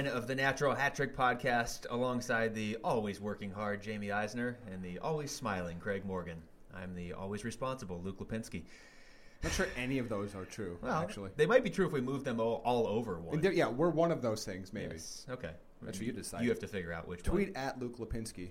49 of the Natural Hat Trick podcast, alongside the always working hard Jaime Eisner and the always smiling Craig Morgan. I'm the always responsible Luke Lapinski. Not sure any of those are true, Well, actually. they might be true if we move them all, all over one. Yeah, we're one of those things, maybe. Yes. Okay. That's what you decide. You have to figure out which one. Tweet at Luke Lapinski,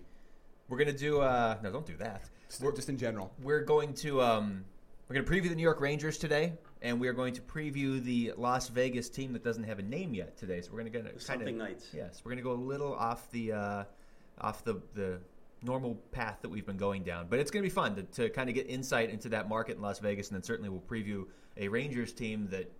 We're gonna do. Uh, no, don't do that. just, We're, just in general. we're going to. Um, we're going to preview the New York Rangers today, and we are going to preview the Las Vegas team that doesn't have a name yet today. So we're going to kind of Something Knights. Yes, we're going to go a little off the uh, off the the normal path that we've been going down, but it's going to be fun to, to kind of get insight into that market in Las Vegas, and then certainly we'll preview a Rangers team that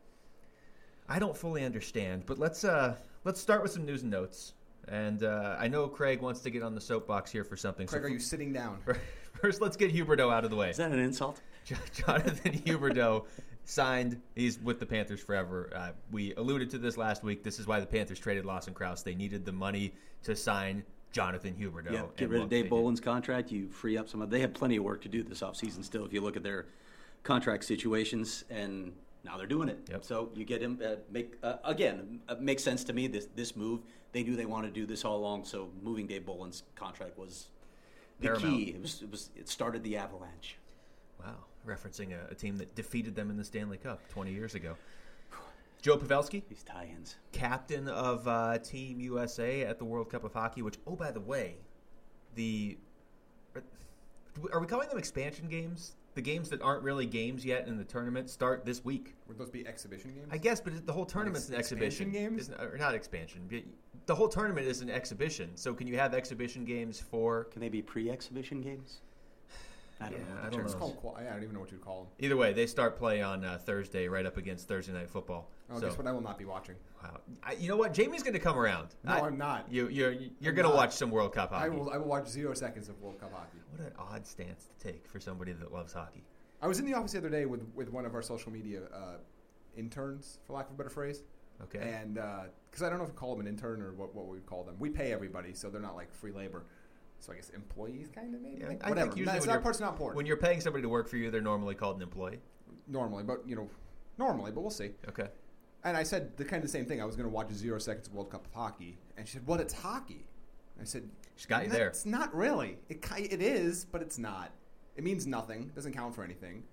I don't fully understand. But let's uh, let's start with some news and notes. And uh, I know Craig wants to get on the soapbox here for something. Craig, so are you sitting down? First, let's get Huberdeau out of the way. Is that an insult? Jonathan Huberdeau signed. He's with the Panthers forever. Uh, we alluded to this last week. This is why the Panthers traded Lawson Crouse. They needed the money to sign Jonathan Huberdeau. Yeah, get rid of Dave. Bolland's contract. You free up some of. They have plenty of work to do this offseason still. If you look at their contract situations, and now they're doing it. Yep. So you get him. Uh, make uh, again uh, makes sense to me. This this move. They knew they wanted to do this all along. So moving Dave Bolland's contract was the Paramount. key. It was, it was. It started the avalanche. Wow, referencing a, a team that defeated them in the Stanley Cup 20 years ago. Joe Pavelski, These tie-ins. captain of uh, Team USA at the World Cup of Hockey. Which, oh, by the way, the are we calling them expansion games? The games that aren't really games yet in the tournament start this week. Would those be exhibition games? I guess, but the whole tournament's an ex- exhibition. expansion games? Isn't- or not expansion. but The whole tournament is an exhibition. So can you have exhibition games for? Can they be pre-exhibition games? I don't Yeah, know. I don't the It's know. called. Qual- I don't even know what you'd call them. Either way, they start play on uh, Thursday, right up against Thursday night football. Oh, so, guess what? I will not be watching. wow. I, you know what? Jaime's going to come around. No, I, I'm not. You, you're you're going to watch some World Cup hockey. I will. I will watch zero seconds of World Cup hockey. What an odd stance to take for somebody that loves hockey. I was in the office the other day with with one of our social media uh, interns, for lack of a better phrase. Okay. And because I don't know if we call them an intern or what, what we would call them. We pay everybody, so they're not like free labor. So I guess employees, kind of maybe. Yeah, Like, I whatever. think usually That's when that you're- part's not important. when you're paying somebody to work for you, they're normally called an employee. normally, but you know, normally, but we'll see. Okay. And I said the kind of the same thing. I was going to watch zero seconds World Cup of hockey, and she said, "Well, it's hockey." I said, She's got you there. It's not really. It it is, but it's not. It means nothing. Doesn't count for anything.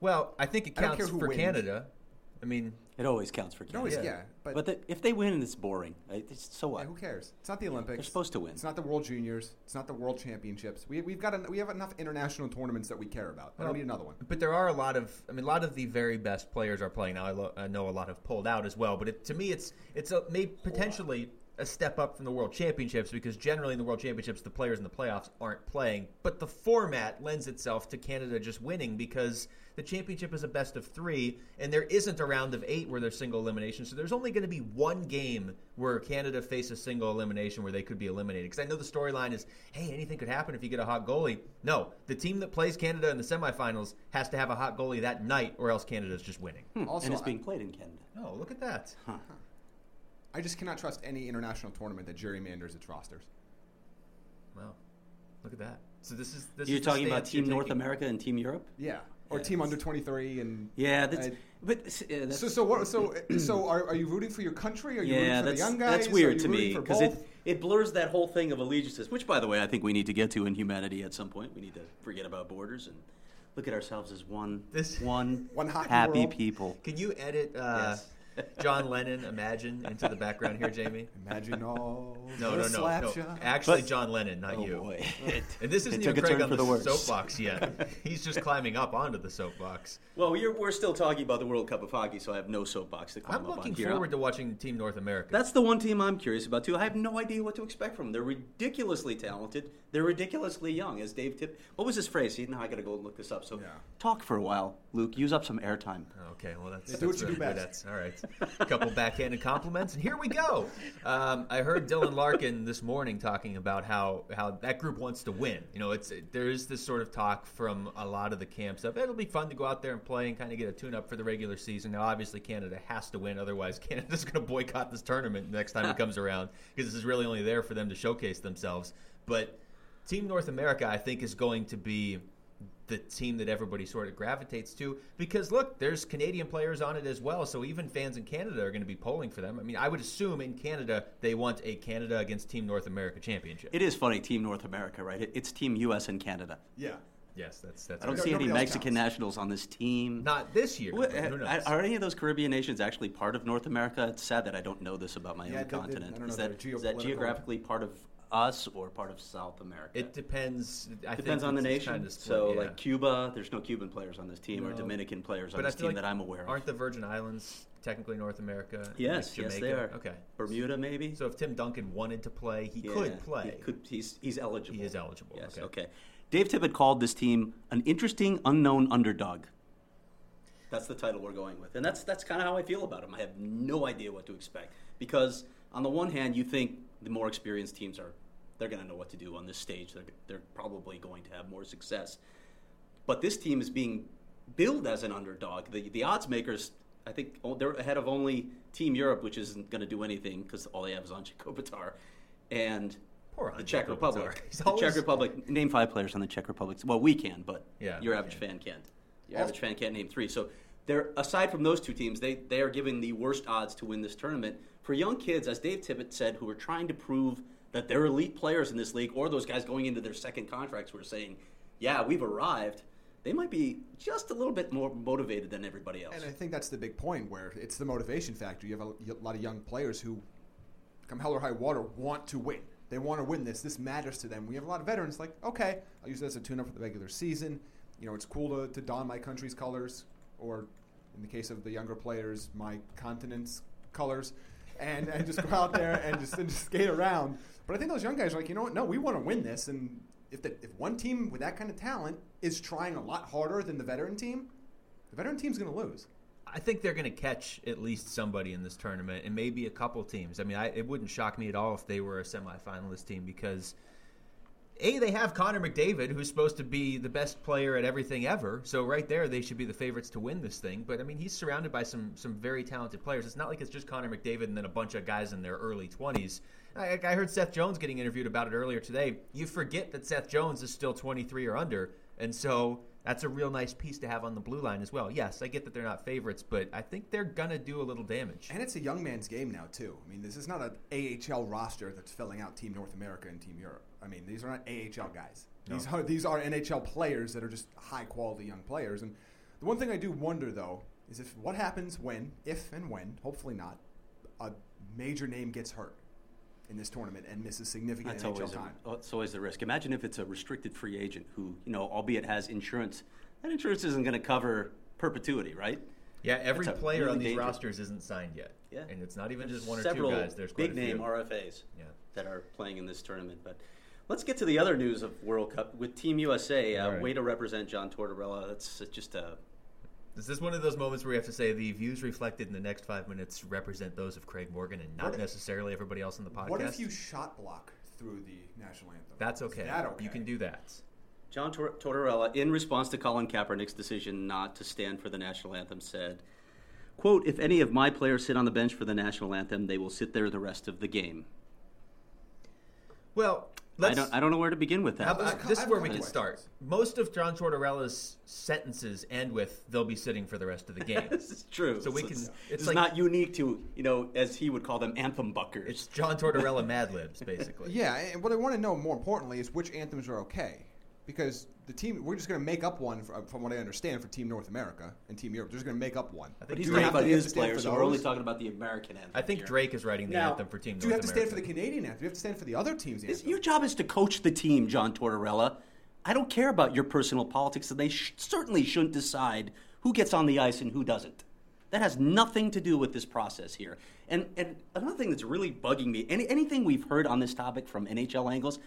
Well, I think it counts for wins. Canada. I mean, It always counts for It Canada. always, Yeah. yeah. But, But the, if they win, it's boring. Uh, it's, so what? yeah, who cares? It's not the Olympics. They're supposed to win. It's not the World Juniors. It's not the World Championships. We, we've got en- we have enough international tournaments that we care about. I Well, don't need another one. But there are a lot of, I mean, a lot of the very best players are playing now. I, lo- I know a lot have pulled out as well, but it, to me, it's it's a, may potentially a step up from the World Championships because generally in the World Championships, the players in the playoffs aren't playing. But the format lends itself to Canada just winning because the championship is a best of three, and there isn't a round of eight where there's single elimination. So there's only going to be one game where Canada faces single elimination where they could be eliminated. Because I know the storyline is, hey, anything could happen if you get a hot goalie. No, the team that plays Canada in the semifinals has to have a hot goalie that night, or else Canada's just winning. Hmm, Also, and it's being played in Canada. Oh, look at that. Huh. I just cannot trust any international tournament that gerrymanders its rosters. Wow, look at that. So this is this You're is talking about Team North taking. America and Team Europe? Yeah, or Yeah, team under twenty three and Yeah, that's, I- but uh, that's, so so what so so are, are you rooting for your country? Are you yeah, rooting for that's, the young guys? that's weird to me because it, it blurs that whole thing of allegiances, which, by the way, I think we need to get to in humanity at some point. We need to forget about borders and look at ourselves as one, This- one, One happy world. people. Can you edit uh, Yes. John Lennon "Imagine" into the background here, Jaime? Imagine all No, the no, no, slap no. shot. Actually, But- John Lennon, not oh you. boy, And this isn't even took Craig on for the, the soapbox yet. He's just climbing up onto the soapbox. well, we're, we're still talking about the World Cup of Hockey, so I have no soapbox to climb up. I'm up looking on here. forward to watching Team North America. That's the one team I'm curious about too. I have no idea what to expect from them. They're ridiculously talented. They're ridiculously young. As Dave Tip, what was his phrase? See, now I got to go and look this up. So Yeah. talk for a while, Luke. Use up some airtime. Okay, well that's, Yeah, do what you do best. That's all right. A couple backhanded compliments, and here we go. Um, I heard Dylan Larkin this morning talking about how how that group wants to win. You know, it's there is this sort of talk from a lot of the camps of it'll be fun to go out there and play and kind of get a tune up for the regular season. Now, obviously, Canada has to win, otherwise, Canada's going to boycott this tournament next time it comes around because this is really only there for them to showcase themselves. But Team North America, I think, is going to be the team that everybody sort of gravitates to because look there's canadian players on it as well so even fans in canada are going to be polling for them i mean i would assume in canada they want a canada against team north america championship It is funny, Team North America, right? It- It's Team U.S. and Canada. Yeah. yes that's that's I don't No- see any nobody else Mexican counts. nationals on this team. not this year What- who uh, knows? are any of those Caribbean nations actually part of North America? It's sad that I don't know this about my Yeah, own they- they- continent. don't is, know, that, they're is that geopolitical. geographically part of us or part of South America? it depends I depends think on the nation. kinda split, so, yeah. like Cuba, there's no Cuban players on this team or Dominican players on but I this team like that I'm aware of. aren't the virgin islands technically north america yes, Like yes, they Jamaica? are. okay Bermuda, maybe. so if tim duncan wanted to play he Yeah, could play He could, he's he's eligible. He is eligible, Yes. okay. Okay. Dave Tippett called this team an interesting unknown underdog. That's the title we're going with, and that's that's kind of how I feel about him. I have no idea what to expect because on the one hand, you think the more experienced teams are they're going to know what to do on this stage. They're they're probably going to have more success. But this team is being billed as an underdog. The the odds makers, I think, they're ahead of only Team Europe, which isn't going to do anything because all they have is Anže Kopitar, and Poor the Anže Czech Kopitar. Republic. He's The Czech Republic. Name five players on the Czech Republic. Well, we can, but Yeah, your average can. fan can't. Your average fan can't name three. So they're aside from those two teams, they they are given the worst odds to win this tournament for young kids, as Dave Tippett said, who are trying to prove that they're elite players in this league, or those guys going into their second contracts who are saying, "Yeah, we've arrived." They might be just a little bit more motivated than everybody else. And I think that's the big point where it's the motivation factor. You have a, a lot of young players who, come hell or high water, want to win. They want to win this. This matters to them. We have a lot of veterans like, okay, I'll use this as a tune-up for the regular season. You know, it's cool to, to don my country's colors, or in the case of the younger players, my continent's colors, and, and just go out there and just, and just skate around. But I think those young guys are like, you know what? No, we want to win this. And if the, if one team with that kind of talent is trying a lot harder than the veteran team, the veteran team's going to lose. I think they're going to catch at least somebody in this tournament, and maybe a couple teams. I mean, I, it wouldn't shock me at all if they were a semifinalist team because a they have Connor McDavid, who's supposed to be the best player at everything ever. So right there, they should be the favorites to win this thing. But I mean, he's surrounded by some some very talented players. It's not like it's just Connor McDavid and then a bunch of guys in their early twenties. I, I heard Seth Jones getting interviewed about it earlier today. You forget that Seth Jones is still 23 or under, and so that's a real nice piece to have on the blue line as well. Yes, I get that they're not favorites, but I think they're gonna do a little damage. And it's a young man's game now too. I mean, this is not an AHL roster that's filling out Team North America and Team Europe. I mean, these are not AHL guys. These are these are NHL players that are just high quality young players. And the one thing I do wonder though is if what happens when, if and when, hopefully not, a major name gets hurt in this tournament and misses significant That's NHL always, time. a, it's always the risk. Imagine if it's a restricted free agent who, you know, albeit has insurance. That insurance isn't going to cover perpetuity, right? Yeah, every That's a player on these dangerous- rosters isn't signed yet. Yeah. and it's not even There's just one or two guys. There's quite big a name few. RFAs Yeah. that are playing in this tournament. But let's get to the other news of World Cup with Team USA. Uh, All right. Way to represent John Tortorella. That's just a Is this one of those moments where we have to say the views reflected in the next five minutes represent those of Craig Morgan and not if- necessarily everybody else in the podcast? What if you shot block through the national anthem? That's okay. that okay? You can do that. John Tor- Tortorella, in response to Colin Kaepernick's decision not to stand for the national anthem, said, "quote If any of my players sit on the bench for the national anthem, they will sit there the rest of the game." Well, I let's. don't, I don't know where to begin with that. how There's about- this is where we couple can start. Most of John Tortorella's sentences end with "They'll be sitting for the rest of the game." this is true. So we can- It's, it's it's like- not unique to you know, as he would call them, anthem buckers. it's John Tortorella Mad Libs, basically. Yeah, and what I want to know more importantly is which anthems are okay. Because the team, we're just going to make up one, for, from what I understand, for Team North America and Team Europe. They're just going to make up one. I but think he's Do Drake- you talking have about to- you have his to stand players, so we're only talking about the American anthem. I think here. Drake is writing the Now, anthem for Team North America. Do you have North to stand for the Canadian anthem? Do you have to stand for the other team's It's- your job is to coach the team, John Tortorella. I don't care about your personal politics, and they sh- certainly shouldn't decide who gets on the ice and who doesn't. That has nothing to do with this process here. And, and another thing that's really bugging me any, anything we've heard on this topic from NHL angles,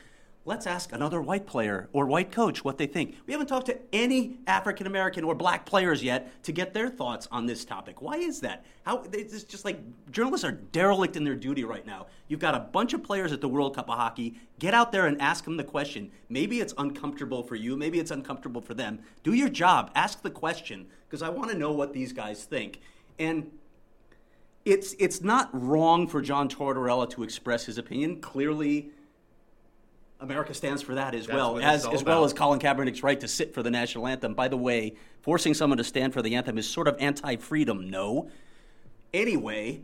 let's ask another white player or white coach what they think. We haven't talked to any African American or black players yet to get their thoughts on this topic. Why is that? How it's just like journalists are derelict in their duty right now. You've got a bunch of players at the World Cup of Hockey. Get out there and ask them the question. Maybe it's uncomfortable for you. Maybe it's uncomfortable for them. Do your job. Ask the question because I want to know what these guys think. And it's it's not wrong for John Tortorella to express his opinion. Clearly, America stands for that as That's well as as well as Colin Kaepernick's right to sit for the national anthem. By the way, forcing someone to stand for the anthem is sort of anti-freedom. No. Anyway,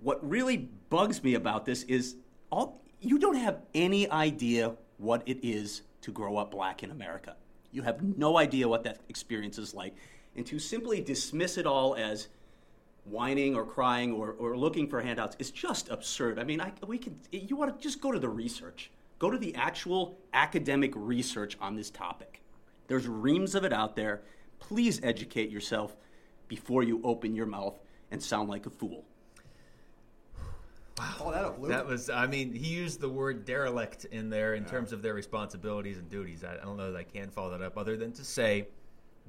what really bugs me about this is all you don't have any idea what it is to grow up black in America. You have no idea what that experience is like, and to simply dismiss it all as whining or crying or, or looking for handouts is just absurd. I mean, I, we can. You want to just go to the research, go to the actual academic research on this topic. There's reams of it out there. Please educate yourself before you open your mouth and sound like a fool. Call that up, Luke. That was, I mean, he used the word derelict in there in terms of their responsibilities and duties. I, I don't know that I can follow that up, other than to say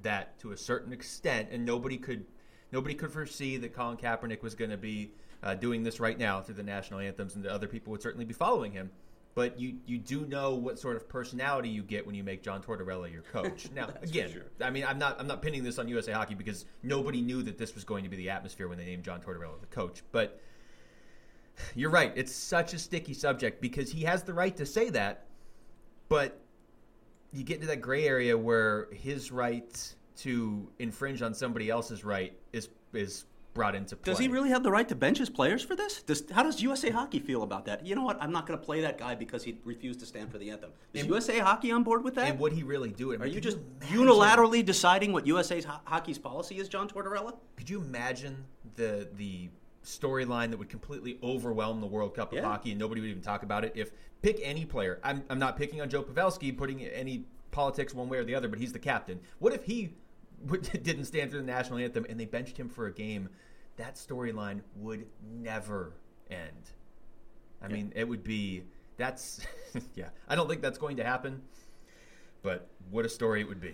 that to a certain extent, and nobody could, nobody could foresee that Colin Kaepernick was going to be uh, doing this right now through the national anthems, and that other people would certainly be following him. But you, you do know what sort of personality you get when you make John Tortorella your coach. Now, again, I mean, I'm not I'm not pinning this on USA Hockey because nobody knew that this was going to be the atmosphere when they named John Tortorella the coach. But you're right. It's such a sticky subject because he has the right to say that, but you get into that gray area where his right to infringe on somebody else's right is is brought into play. Does he really have the right to bench his players for this? Does, how does USA Hockey feel about that? You know what? I'm not going to play that guy because he refused to stand for the anthem. Is And- USA Hockey on board with that? And would he really do it? I Are you just imagine- unilaterally deciding what USA ho- Hockey's policy is, John Tortorella? Could you imagine the the storyline that would completely overwhelm the World Cup of Yeah. hockey and nobody would even talk about it? If pick any player, I'm I'm not picking on Joe Pavelski, putting any politics one way or the other, but he's the captain. What if he didn't stand for the national anthem and they benched him for a game? That storyline would never end. I mean, it would be that's yeah. I don't think that's going to happen, but what a story it would be.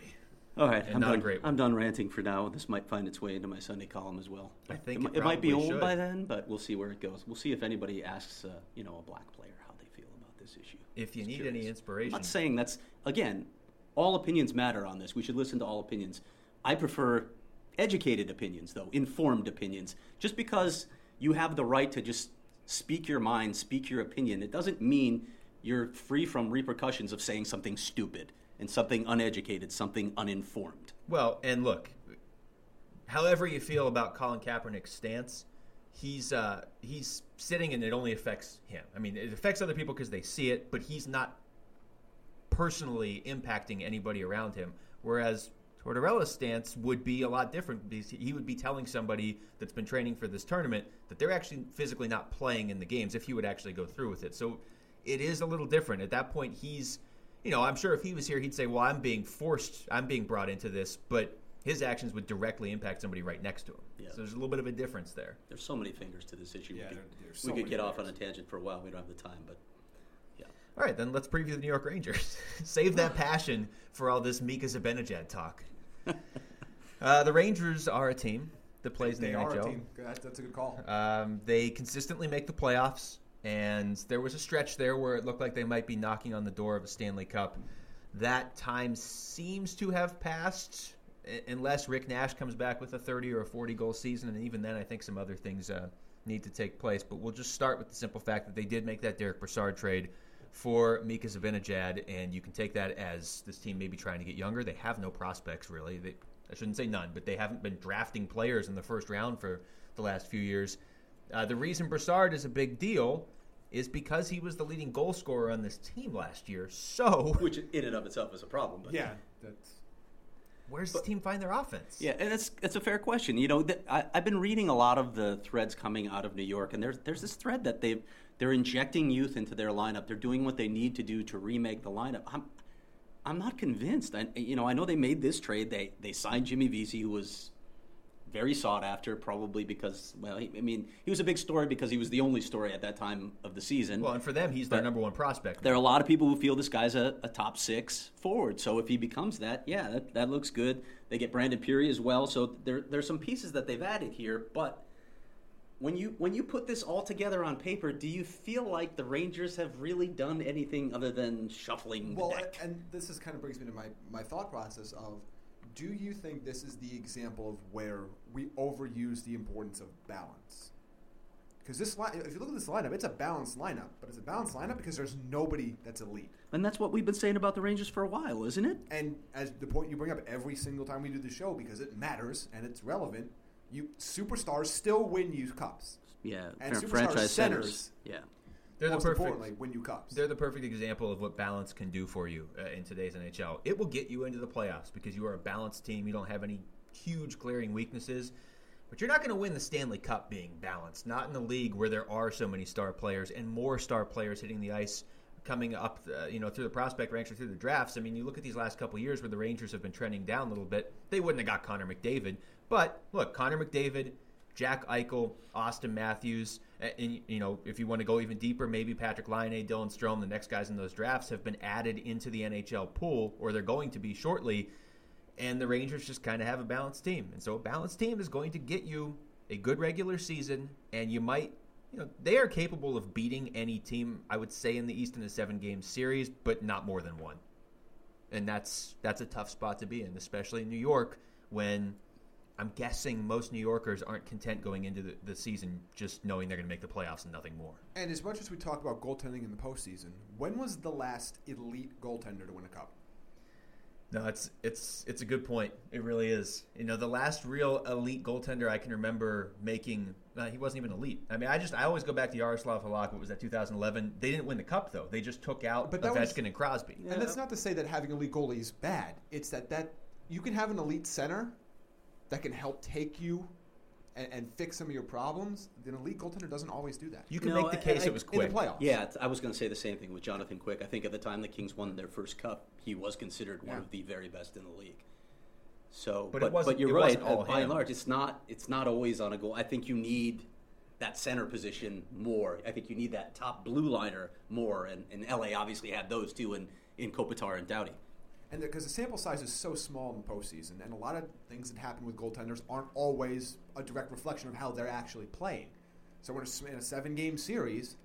All right, And I'm not done. great one. I'm done ranting for now. This might find its way into my Sunday column as well. I think it, it it might be old by then, but we'll see where it goes. We'll see if anybody asks, uh, you know, a black player how they feel about this issue. If you Just need any inspiration, I'm not saying that's again. All opinions matter on this. We should listen to all opinions. I prefer educated opinions, though informed opinions. Just because you have the right to just speak your mind, speak your opinion, it doesn't mean you're free from repercussions of saying something stupid and something uneducated, something uninformed. Well, and look, however you feel about Colin Kaepernick's stance, he's uh, he's sitting and it only affects him. I mean, it affects other people because they see it, but he's not personally impacting anybody around him. Whereas Tortorella's stance would be a lot different because he would be telling somebody that's been training for this tournament that they're actually physically not playing in the games if he would actually go through with it. So it is a little different. At that point, he's, you know, I'm sure if he was here, he'd say, well, I'm being forced, I'm being brought into this, but his actions would directly impact somebody right next to him. Yeah. So there's a little bit of a difference there. There's so many fingers to this issue. Yeah, we could, there- there's we could many get off on a tangent for a while. We don't have the time, but yeah. All right, then let's preview the New York Rangers. Save that passion for all this Mika Zibanejad talk. Uh, the Rangers are a team that plays in they the are NHL. a team. That's, that's a good call. Um, they consistently make the playoffs, and there was a stretch there where it looked like they might be knocking on the door of a Stanley Cup. That time seems to have passed, unless Rick Nash comes back with a 30 or a 40 goal season, and even then, I think some other things uh, need to take place. But we'll just start with the simple fact that they did make that Derek Brassard trade for Mika Zibanejad, and you can take that as this team may be trying to get younger. They have no prospects really. They, I shouldn't say none, but they haven't been drafting players in the first round for the last few years. Uh, the reason Brassard is a big deal is because he was the leading goal scorer on this team last year. So Which in and of itself is a problem. But Yeah, that's where's the team find their offense? Yeah, and it's it's a fair question. You know, th- I, I've been reading a lot of the threads coming out of New York, and there's there's this thread that they they're injecting youth into their lineup. They're doing what they need to do to remake the lineup. I'm I'm not convinced. I, you know, I know they made this trade. They they signed Jimmy Vesey, who was very sought after, probably because well, he, I mean, he was a big story because he was the only story at that time of the season. Well, and for them, he's their number one prospect. There are a lot of people who feel this guy's a, a top six forward. So if he becomes that, yeah, that, that looks good. They get Brandon Pirri as well. So there, there's some pieces that they've added here. But when you when you put this all together on paper, do you feel like the Rangers have really done anything other than shuffling well, the deck? and, and this is kind of brings me to my, my thought process of do you think this is the example of where we overuse the importance of balance? Because this line, if you look at this lineup, it's a balanced lineup, but it's a balanced lineup because there's nobody that's elite. And that's what we've been saying about the Rangers for a while, isn't it? And as the point you bring up every single time we do the show, because it matters and it's relevant, you superstars still win you cups. Yeah, And fran- superstar franchise centers. centers. Yeah. They're the perfect. importantly, win you cups. They're the perfect example of what balance can do for you uh, in today's NHL. It will get you into the playoffs because you are a balanced team. You don't have any huge glaring weaknesses, but you're not going to win the Stanley Cup being balanced. Not in a league where there are so many star players and more star players hitting the ice coming up, uh, you know, through the prospect ranks or through the drafts. I mean, you look at these last couple years where the Rangers have been trending down a little bit. They wouldn't have got Connor McDavid, but look, Connor McDavid. Jack Eichel, Auston Matthews, and, you know if you want to go even deeper, maybe Patrik Laine, Dylan Strome, the next guys in those drafts have been added into the NHL pool, or they're going to be shortly. And the Rangers just kind of have a balanced team, and so a balanced team is going to get you a good regular season, and you might, you know, they are capable of beating any team. I would say in the East in a seven-game series, but not more than one. And that's that's a tough spot to be in, especially in New York when I'm guessing most New Yorkers aren't content going into the, the season just knowing they're going to make the playoffs and nothing more. and as much as we talk about goaltending in the postseason, when was the last elite goaltender to win a cup? No, it's it's it's a good point. It really is. You know, the last real elite goaltender I can remember making, uh, he wasn't even elite. I mean, I just I always go back to Jaroslav Halak. What was that? 2011. They didn't win the cup though. They just took out But that Ovechkin was- and Crosby. And that's not to say that having elite goalie is bad. It's that that you can have an elite center that can help take you and, and fix some of your problems. An elite goaltender doesn't always do that. You can No, make the case I- it was in quick. the playoffs. Yeah, I was going to say the same thing with Jonathan Quick. I think at the time the Kings won their first cup, he was considered one Yeah. of the very best in the league. So, But but it wasn't- but you're it right. wasn't all uh, by and large, it's not it's not always on a goal. I think you need that center position more. I think you need that top blue liner more. And, and LA obviously had those two in in Kopitar and Doughty. And because the sample size is so small in the postseason, and a lot of things that happen with goaltenders aren't always a direct reflection of how they're actually playing. So s- in a seven-game series,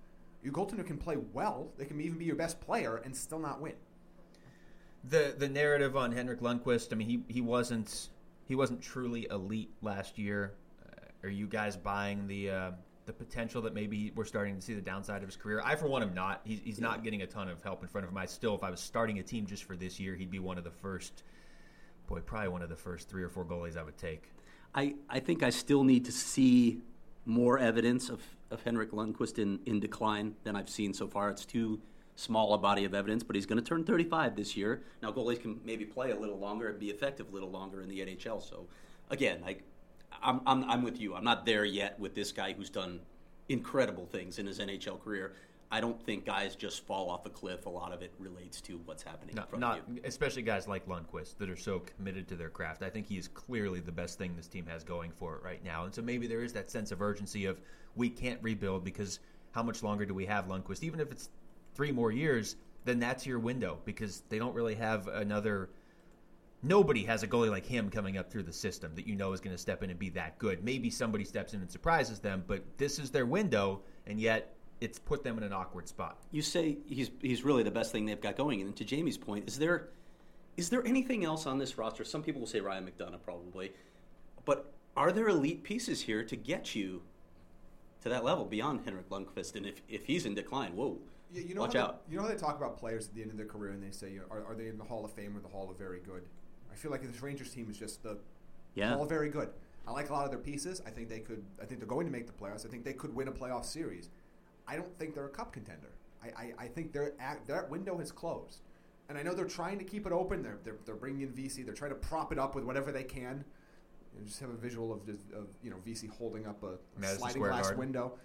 your goaltender can play well. They can even be your best player and still not win. the the narrative on Henrik Lundqvist. I mean, he he wasn't he wasn't truly elite last year. Uh, are you guys buying the uh, the potential that maybe we're starting to see the downside of his career? I, for one, am not. He's, he's not getting a ton of help in front of him. I still, if I was starting a team just for this year, he'd be one of the first. Boy, probably one of the first three or four goalies I would take. I, I think I still need to see more evidence of, of Henrik Lundqvist in, in decline than I've seen so far. It's too small a body of evidence, but he's going to turn 35 this year. Now, goalies can maybe play a little longer and be effective a little longer in the NHL. So, again, I, I'm, I'm, I'm with you. I'm not there yet with this guy who's done incredible things in his NHL career. I don't think guys just fall off a cliff. A lot of it relates to what's happening in Not, front not of you. especially guys like Lundqvist that are so committed to their craft. I think he is clearly the best thing this team has going for it right now. And so maybe there is that sense of urgency of we can't rebuild because how much longer do we have Lundqvist? Even if it's three more years, then that's your window because they don't really have another. Nobody has a goalie like him coming up through the system that you know is going to step in and be that good. Maybe somebody steps in and surprises them, but this is their window, and yet it's put them in an awkward spot. you say he's he's really the best thing they've got going. And to Jaime's point, is there is there anything else on this roster? Some people will say Ryan McDonagh probably, but are there elite pieces here to get you to that level beyond Henrik Lundqvist? And if, if he's in decline, whoa, You, you know watch how they- out. you know how they talk about players at the end of their career and they say, you know, are, are they in the Hall of Fame or the Hall of Very Good? I feel like this Rangers team is just the Yeah. Hall of Very Good. I like a lot of their pieces. I think they could. I think they're going to make the playoffs. I think they could win a playoff series. I don't think they're a cup contender. I, I, I think their that window has closed, and I know they're trying to keep it open. They're they're, they're bringing in Vesey. They're trying to prop it up with whatever they can. You just have a visual of of you know Vesey holding up a, a sliding glass window.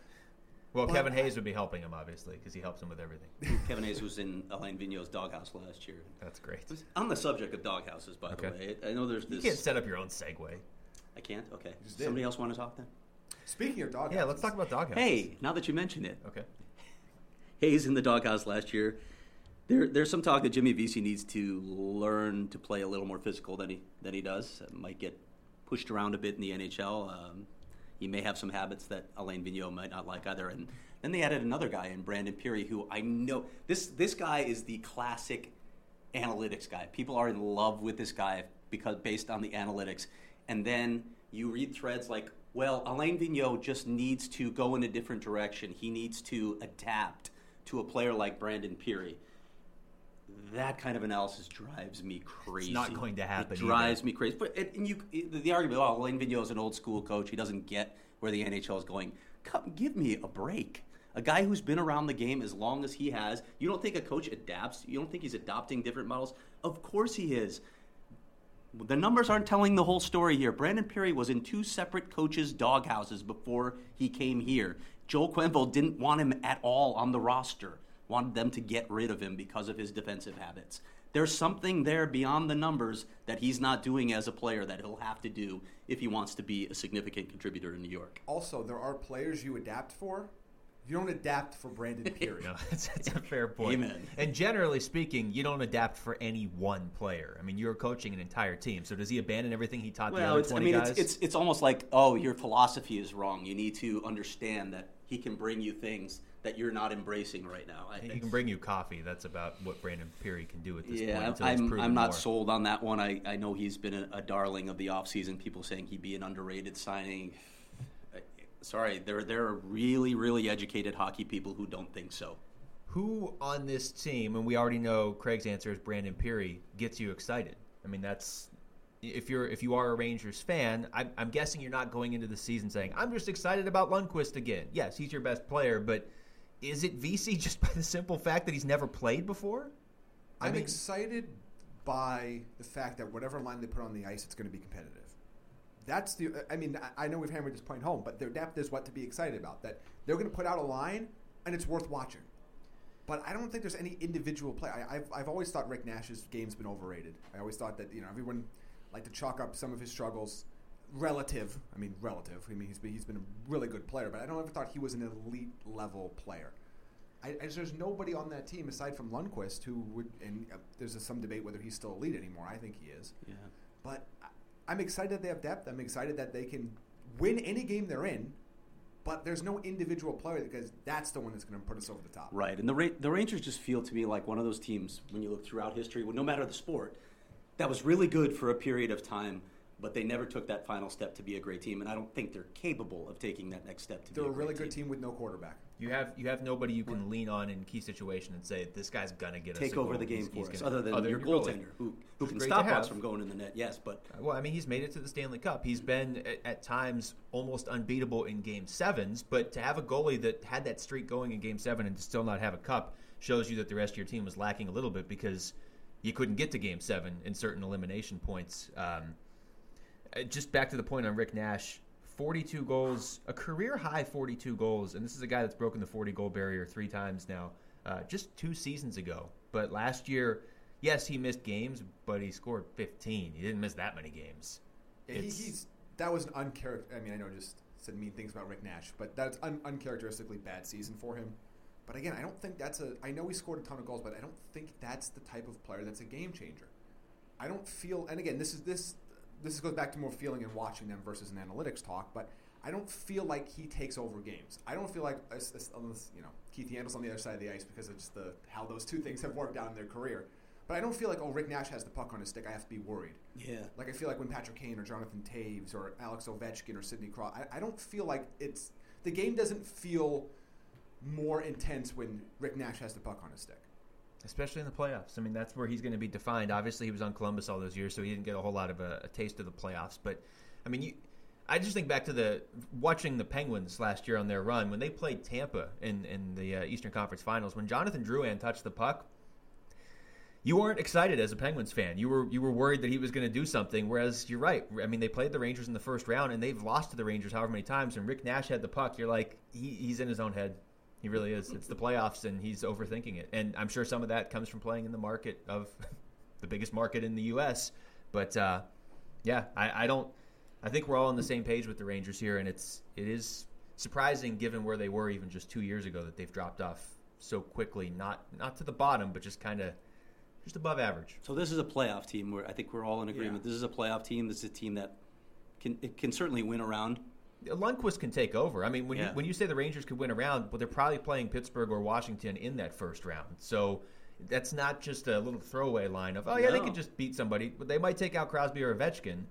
Well, But Kevin I- Hayes would be helping him, obviously, because he helps him with everything. Kevin Hayes was in Alain Vigneault's doghouse last year. That's great. On the subject of doghouses, by Okay. the way, I know there's this. You can't set up your own segue. I can't. Okay. Somebody else want to talk then? Speaking of dog, Yeah, let's talk about doghouse. Hey, now that you mention it, Okay. Hayes in the doghouse last year. There, there's some talk that Jimmy Vesey needs to learn to play a little more physical than he than he does. Uh, might get pushed around a bit in the NHL. Um, he may have some habits that Alain Vigneault might not like either. And then they added another guy in Brandon Pirri, who I know this this guy is the classic analytics guy. People are in love with this guy because based on the analytics. And then you read threads like Well, Alain Vigneault just needs to go in a different direction. He needs to adapt to a player like Brandon Pirri. That kind of analysis drives me crazy. It's not going to happen It drives either. me crazy. But it, and you, it- the argument, oh, Alain Vigneault is an old school coach. He doesn't get where the NHL is going. Come, give me a break. A guy who's been around the game as long as he has. You don't think a coach adapts? You don't think he's adopting different models? Of course he is. The numbers aren't telling the whole story here. Brandon Pirri was in two separate coaches' doghouses before he came here. Joel Quenneville didn't want him at all on the roster, wanted them to get rid of him because of his defensive habits. There's something there beyond the numbers that he's not doing as a player that he'll have to do if he wants to be a significant contributor in New York. Also, there are players you adapt for. You don't adapt for Brandon Pirri. No, that's, that's a fair point. Amen. And generally speaking, you don't adapt for any one player. I mean, you're coaching an entire team. So does he abandon everything he taught the Well, other it's, I mean, guys? it's, it's it's almost like, oh, your philosophy is wrong. You need to understand that he can bring you things that you're not embracing right now. I, he can bring you coffee. That's about what Brandon Pirri can do at this point. Yeah, I'm, I'm not more. sold on that one. I, I know he's been a, a darling of the offseason. People saying he'd be an underrated signing. Sorry, there, there are really, really educated hockey people who don't think so. Who on this team, and we already know Craig's answer is Brandon Pirri, gets you excited? I mean, that's if you're if you are a Rangers fan, I'm, I'm guessing you're not going into the season saying I'm just excited about Lundqvist again. Yes, he's your best player, but is it Vesey just by the simple fact that he's never played before? I I'm mean- excited by the fact that whatever line they put on the ice, it's going to be competitive. That's the. I mean, I- know we've hammered this point home, but their depth is what to be excited about. That they're going to put out a line, and it's worth watching. But I don't think there's any individual play. I, I've, I've always thought Rick Nash's game's been overrated. I always thought that you know everyone liked to chalk up some of his struggles. Relative, I mean relative. I mean he's been, he's been a really good player, but I don't ever thought he was an elite level player. I, I just, there's nobody on that team aside from Lundqvist who would, and uh, there's a, some debate whether he's still elite anymore. I think he is. Yeah. But I- I'm excited that they have depth. I'm excited that they can win any game they're in. But there's no individual player because that's the one that's going to put us over the top. Right, and the Ra- the Rangers just feel to me like one of those teams when you look throughout history, well, no matter the sport, that was really good for a period of time, but they never took that final step to be a great team, and I don't think they're capable of taking that next step to be They're be a a great really good team with no quarterback. You have you have nobody you can lean on in key situation and say this guy's gonna get us Take a over goal. the game He's- for he's us, gonna- other than your goalie. goaltender, who who can stop to us from going in the net. Yes, but Well, I mean, he's made it to the Stanley Cup. He's been at, at times almost unbeatable in Game Sevens, but to have a goalie that had that streak going in Game Seven and to still not have a cup shows you that the rest of your team was lacking a little bit because you couldn't get to Game Seven in certain elimination points. Um, uh, just back to the point on Rick Nash. 42 goals, a career high 42 goals, and this is a guy that's broken the 40 goal barrier three times now, uh, just two seasons ago. But last year, yes, he missed games, but he scored 15. He didn't miss that many games. He, he's that was an uncharacter. I mean, I know I just said mean things about Rick Nash, but that's un- uncharacteristically bad season for him. But again, I don't think that's a. I know he scored a ton of goals, but I don't think that's the type of player that's a game changer. I don't feel, and again, this is this this goes back to more feeling and watching them versus an analytics talk. But I don't feel like he takes over games. I don't feel like unless you know Keith Yandle's on the other side of the ice because of just the how those two things have worked out in their career. But I don't feel like oh Rick Nash has the puck on his stick. I have to be worried. yeah, Like I feel like when Patrick Kane or Jonathan Toews or Alex Ovechkin or Sidney Cross, I, I don't feel like it's the game doesn't feel more intense when Rick Nash has the puck on his stick. Especially in the playoffs. I mean, that's where he's going to be defined. Obviously, he was on Columbus all those years, so he didn't get a whole lot of a, a taste of the playoffs. But I mean, you, I just think back to the watching the Penguins last year on their run when they played Tampa in in the uh, Eastern Conference Finals. When Jonathan Drouin touched the puck, you weren't excited as a Penguins fan. You were you were worried that he was going to do something. Whereas you're right. I mean, they played the Rangers in the first round, and they've lost to the Rangers however many times. And Rick Nash had the puck. You're like, he, he's in his own head. He really is. It's the playoffs, and he's overthinking it. And I'm sure some of that comes from playing in the market of the biggest market in the U.S. But uh, yeah, I, I don't. I think we're all on the same page with the Rangers here, and it's it is surprising given where they were even just two years ago that they've dropped off so quickly. Not not to the bottom, but just kind of just above average. So this is a playoff team where I think we're all in agreement. Yeah. This is a playoff team. This is a team that can it can certainly win around. Lundqvist can take over. I mean, when Yeah. you when you say the Rangers could win a round, well, they're probably playing Pittsburgh or Washington in that first round. So that's not just a little throwaway line of oh yeah they could just beat somebody. But they might take out Crosby or Ovechkin.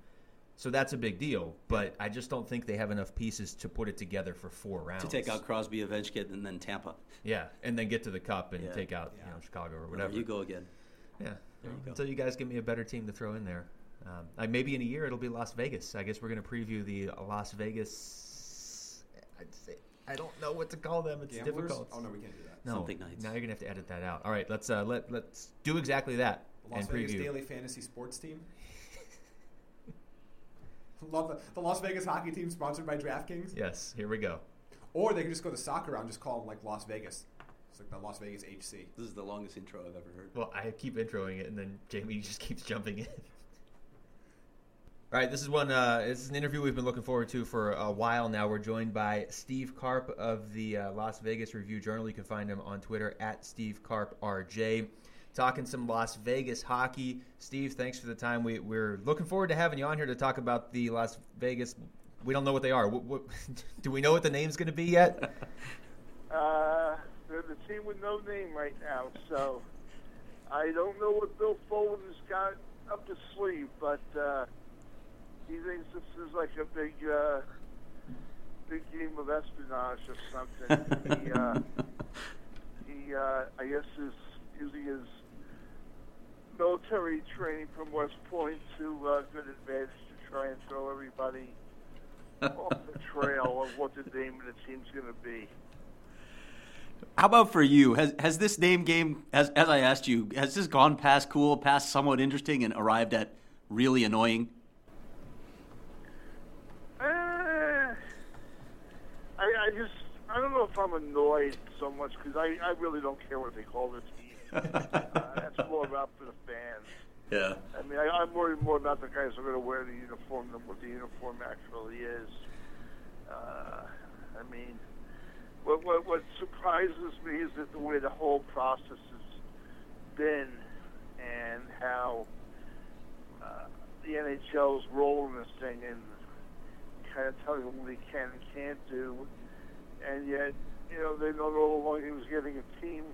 So that's a big deal, but I just don't think they have enough pieces to put it together for four rounds. To take out Crosby, Ovechkin, and then Tampa. Yeah, and then get to the cup and Yeah. take out you know Chicago or There whatever. you go again. Yeah. There you go. Until you guys give me a better team to throw in there. Um, like maybe in a year it'll be Las Vegas. I guess we're going to preview the Las Vegas. I'd say I don't know what to call them. It's Gamblers? difficult. Oh no, we can't do that. No, Something nights. Now you're gonna have to edit that out. All right, let's uh, let let's do exactly that The Las and Vegas preview. Daily Fantasy Sports Team. Love the, the Las Vegas hockey team sponsored by DraftKings. Yes, here we go. Or they could just go the soccer route and just call them like Las Vegas. It's like the Las Vegas HC. This is the longest intro I've ever heard. Well, I keep introing it, and then Jaime just keeps jumping in. All right, this is one. Uh, this is an interview we've been looking forward to for a while now. We're joined by Steve Carp of the uh, Las Vegas Review Journal. You can find him on Twitter at Steve Carp RJ. Talking some Las Vegas hockey. Steve, thanks for the time. We, we're looking forward to having you on here to talk about the Las Vegas. We don't know what they are. What, what, do we know what the name's going to be yet? Uh, they're the team with no name right now, so I don't know what Bill Foley has got up his sleeve, but uh, he thinks this is like a big, uh, big game of espionage or something. he, uh, he, uh, I guess, is using his military training from West Point to uh, good advantage to try and throw everybody off the trail of what the name of the team's going to be. How about for you? Has has this name game, as as I asked you, has this gone past cool, past somewhat interesting, and arrived at really annoying? Eh, I, I just, I don't know if I'm annoyed so much because I, I really don't care what they call the team. uh, that's more about for the fans. Yeah. I mean, I, I'm worried more about the guys who are going to wear the uniform than what the uniform actually is. Uh, I mean, what, what what surprises me is that the way the whole process has been, and how uh, the NHL's role in this thing, and kind of telling them what they can and can't do, and yet, you know, they know all along he was getting a team.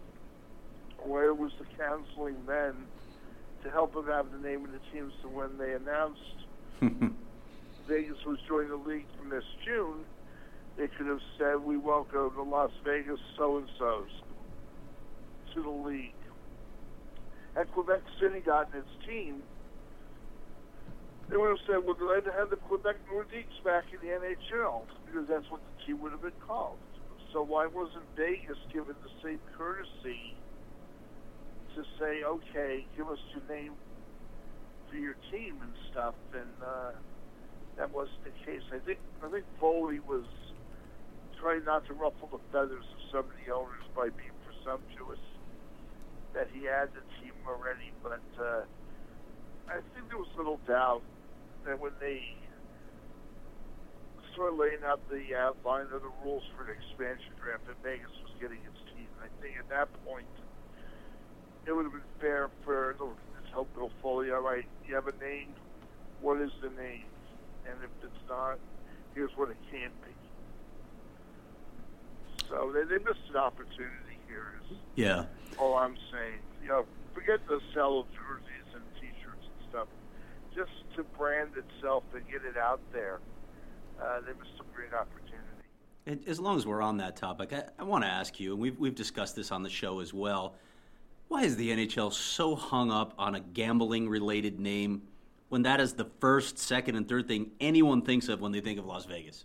Where was the counseling then? to help them have the name of the team so when they announced Vegas was joining the league from this June, they could have said, We welcome the Las Vegas so and so's to the league. Had Quebec City gotten its team, they would have said, We're glad to have the Quebec Nordiques back in the NHL because that's what the team would have been called. So why wasn't Vegas given the same courtesy to say, okay, give us your name for your team and stuff, and uh, that wasn't the case. I think I think Foley was trying not to ruffle the feathers of some of the owners by being presumptuous that he had the team already, but uh, I think there was little doubt that when they started laying out the uh, outline of the rules for an expansion draft, that Vegas was getting its team. I think at that point it would have been fair for the help Bill Foley. All right, you have a name. What is the name? And if it's not, here's what it can be. So they, they missed an opportunity here. Is Yeah. all I'm saying. You know, forget the sell of jerseys and T-shirts and stuff. Just to brand itself and get it out there, uh, they missed a great opportunity. And as long as we're on that topic, I, I want to ask you, and we've, we've discussed this on the show as well. Why is the NHL so hung up on a gambling related name when that is the first, second, and third thing anyone thinks of when they think of Las Vegas?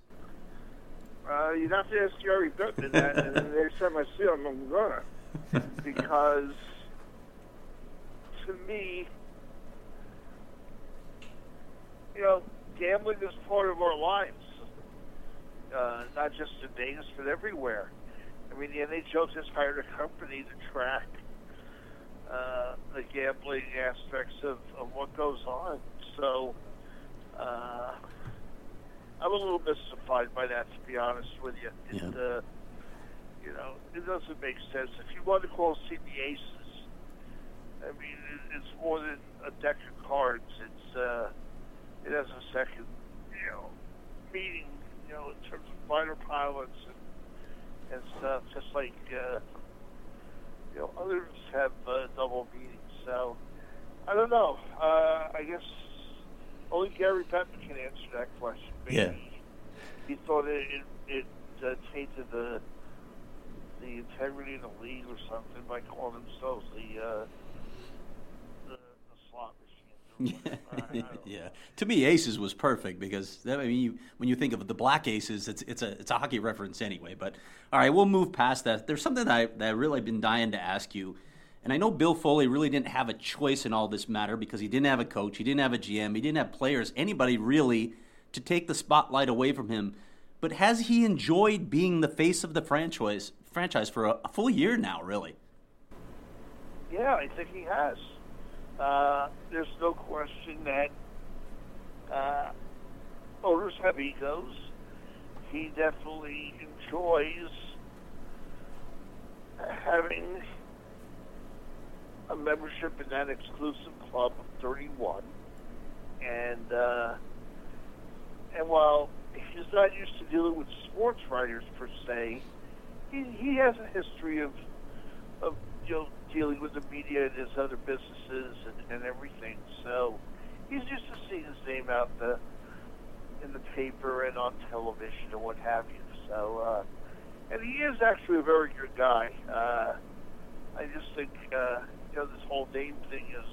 Uh, you'd have to ask Bettman that, and the next time I see him, I'm gonna. Because, to me, you know, gambling is part of our lives. Uh, not just in Vegas, but everywhere. I mean, the NHL just hired a company to track uh, the gambling aspects of, of what goes on. So, uh, I'm a little mystified by that, to be honest with you. It, Yeah. uh, you know, it doesn't make sense. If you want to call the Aces, I mean, it, it's more than a deck of cards. It's uh, it has a second, you know, meaning, you know, in terms of fighter pilots and and stuff. Just like uh, you know, others have uh, double meanings. So I don't know. Uh, I guess only Gary Bettman can answer that question. Maybe Yeah. He thought it it, it uh, tainted the the integrity of the league or something by calling themselves the uh, the, the slot machine. Yeah, I- I don't know. yeah. To me, Aces was perfect because that, I mean, you, when you think of the Black Aces, it's it's a it's a hockey reference anyway. But all right, we'll move past that. There's something that I that I really been dying to ask you, and I know Bill Foley really didn't have a choice in all this matter because he didn't have a coach, he didn't have a GM, he didn't have players, anybody really to take the spotlight away from him. But has he enjoyed being the face of the franchise franchise for a, a full year now? Really? Yeah, I think he has. Uh, there's no question that uh, owners have egos. He definitely enjoys having a membership in that exclusive club of 31, and uh, and while he's not used to dealing with sports writers per se, he, he has a history of of you know dealing with the media and his other businesses and, and everything. So he's used to seeing his name out the in the paper and on television and what have you. So uh, and he is actually a very good guy. Uh, I just think uh, you know this whole name thing is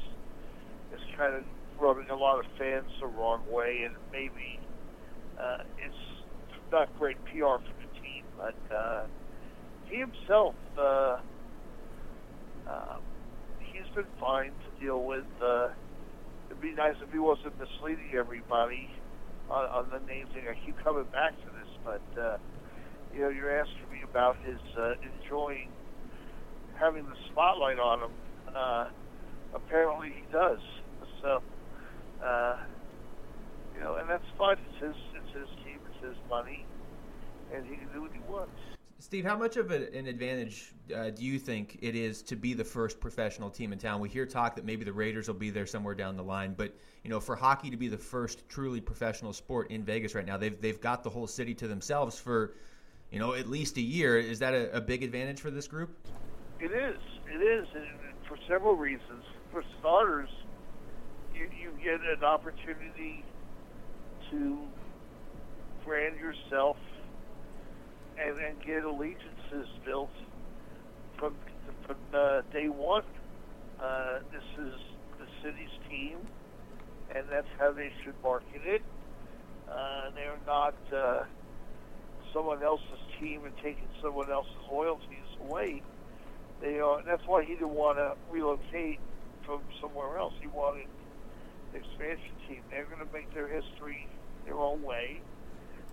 is kind of rubbing a lot of fans the wrong way, and maybe uh, it's not great PR for the team, but. Uh, he himself, uh, uh, he's been fine to deal with. Uh, it'd be nice if he wasn't misleading everybody on, on the name thing. I keep coming back to this, but uh, you know, you're asking me about his uh, enjoying having the spotlight on him. Uh, apparently, he does. So, uh, you know, and that's fine. It's his, it's his team, it's his money, and he can do what he wants. Steve, how much of an advantage uh, do you think it is to be the first professional team in town? We hear talk that maybe the Raiders will be there somewhere down the line, but you know, for hockey to be the first truly professional sport in Vegas right now, they've they've got the whole city to themselves for you know at least a year. Is that a, a big advantage for this group? It is. It is, for several reasons. For starters, you you get an opportunity to brand yourself and, and get allegiances built from from uh, day one. Uh, this is the city's team, and that's how they should market it. Uh, they're not uh, someone else's team and taking someone else's loyalties away. They are. That's why he didn't want to relocate from somewhere else. He wanted the expansion team. They're going to make their history their own way.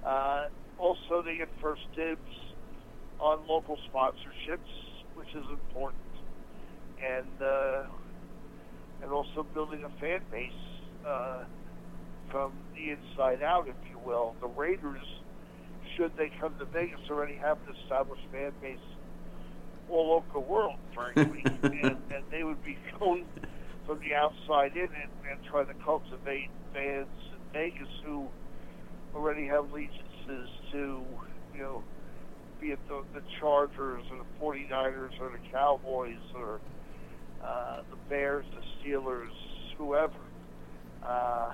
Uh, also, they get first dibs on local sponsorships, which is important, and uh, and also building a fan base uh, from the inside out, if you will. The Raiders, should they come to Vegas, already have an established fan base all over the world, frankly, and, and they would be going from the outside in and, and trying to cultivate fans in Vegas who already have allegiances to, you know, be it the, the Chargers or the 49ers or the Cowboys or uh, the Bears, the Steelers, whoever. Uh,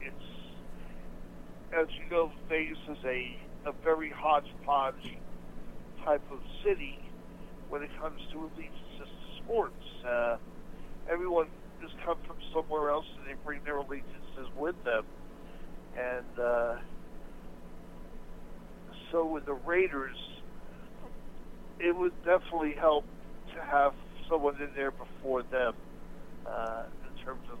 it's, as you know, Vegas is a, a very hodgepodge type of city when it comes to allegiances to sports. Uh, everyone has come from somewhere else and they bring their allegiances with them. And uh, so with the Raiders, it would definitely help to have someone in there before them uh, in terms of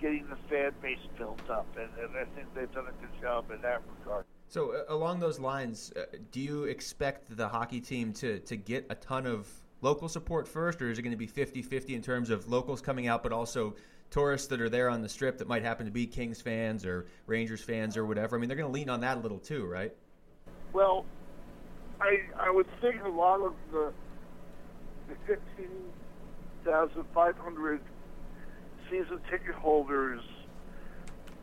getting the fan base built up. And, and I think they've done a good job in that regard. So uh, along those lines, uh, do you expect the hockey team to, to get a ton of local support first, or is it going to be 50-50 in terms of locals coming out, but also tourists that are there on the strip that might happen to be Kings fans or Rangers fans or whatever? I mean, they're going to lean on that a little too, right? Well, I I would think a lot of the the fifteen thousand five hundred season ticket holders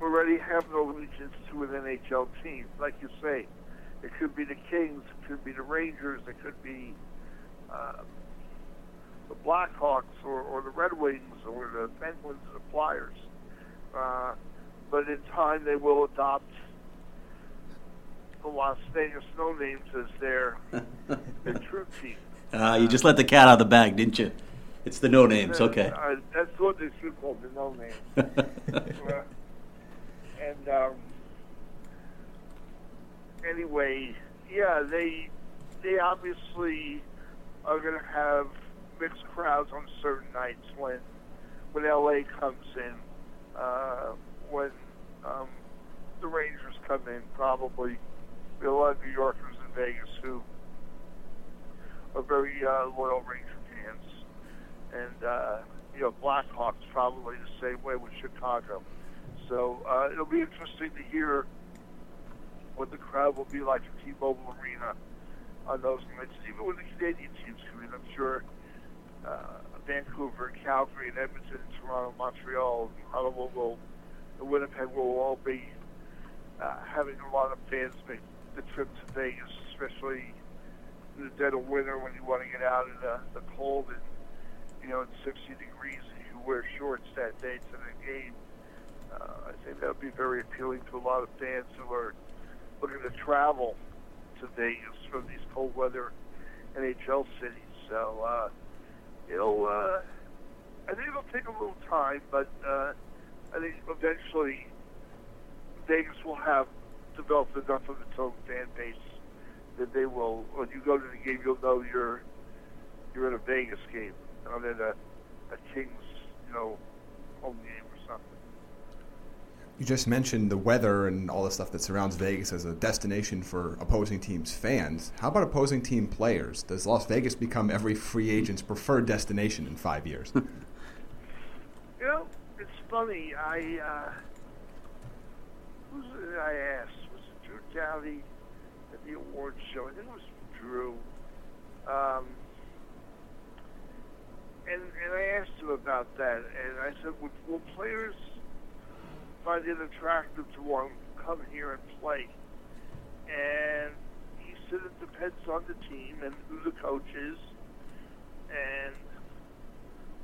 already have no allegiance to an NHL team. Like you say, it could be the Kings, it could be the Rangers, it could be uh, the Blackhawks or, or the Red Wings or the Penguins or the Flyers. Uh, but in time they will adopt the Las Vegas No Names as their their true team. Uh, you just let the cat out of the bag, didn't you? It's the no names, okay. Uh, that's what they should call the No Names. Uh, and um, anyway, yeah, they they obviously are going to have mixed crowds on certain nights when when LA comes in, uh, when um, the Rangers come in. Probably A lot of New Yorkers in Vegas who are very uh, loyal Ranger fans, and uh, you know Blackhawks probably the same way with Chicago. So uh, it'll be interesting to hear what the crowd will be like at T-Mobile Arena on those nights. Even when the Canadian teams come in, I'm sure uh, Vancouver, Calgary, and Edmonton, Toronto, Montreal, Honolulu, and Winnipeg will all be uh, having a lot of fans make the trip to Vegas, especially in the dead of winter when you want to get out in the, the cold and you know it's 60 degrees and you wear shorts that day to the game. Uh, I think that would be very appealing to a lot of fans who are looking to travel to Vegas from these cold weather NHL cities. So uh, it'll, uh, I think it'll take a little time, but uh, I think eventually Vegas will have developed enough of its own fan base that they will. When you go to the game, you'll know you're you're in a Vegas game, not in a, a Kings, you know, home game or something. You just mentioned the weather and all the stuff that surrounds Vegas as a destination for opposing teams' fans. How about opposing team players? Does Las Vegas become every free agent's preferred destination in five years? you know, it's funny. I uh, who I ask? Doughty at the awards show? I think it was Drew. Um, and and I asked him about that, and I said, "Will, will players find it attractive to want to come here and play?" And he said it depends on the team and who the coach is, and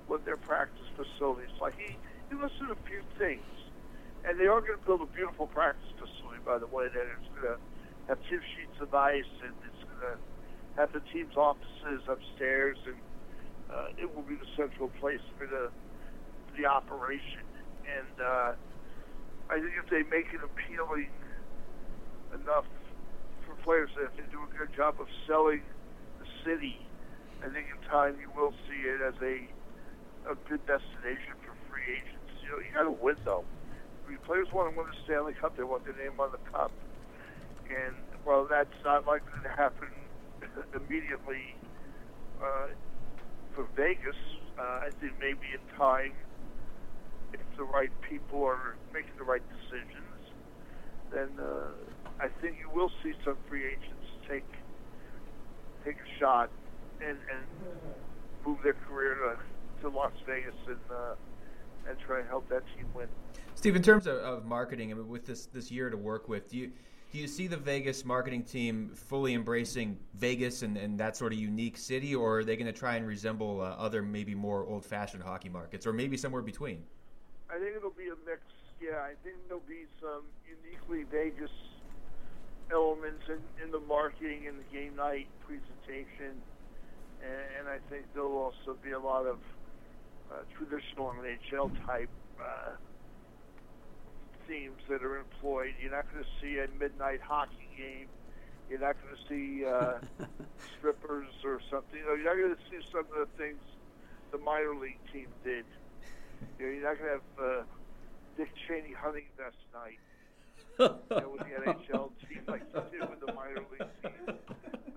what their practice facilities like. He he listed a few things, and they are going to build a beautiful practice facility. By the way, that it's going to have two sheets of ice, and it's going to have the team's offices upstairs, and uh, it will be the central place for the for the operation. And uh, I think if they make it appealing enough for players, if they do a good job of selling the city, I think in time you will see it as a a good destination for free agents. You know, you got to win though. Mean, players want to win the Stanley Cup. They want their name on the cup. And while that's not likely to happen immediately uh, for Vegas, uh, I think maybe in time, if the right people are making the right decisions, then uh, I think you will see some free agents take take a shot and, and move their career to, to Las Vegas and uh, and try and help that team win. Steve, in terms of, of marketing, I mean, with this this year to work with, do you do you see the Vegas marketing team fully embracing Vegas and, and that sort of unique city, or are they going to try and resemble uh, other maybe more old fashioned hockey markets, or maybe somewhere between? I think it'll be a mix. Yeah, I think there'll be some uniquely Vegas elements in, in the marketing and the game night presentation, and, and I think there'll also be a lot of traditional NHL type uh, themes that are employed. You're not going to see a midnight hockey game. You're not going to see uh, strippers or something. You know, you're not going to see some of the things the minor league team did. You know, you're not going to have uh, Dick Cheney hunting vest night. you know, with the NHL team like you did with the minor league team.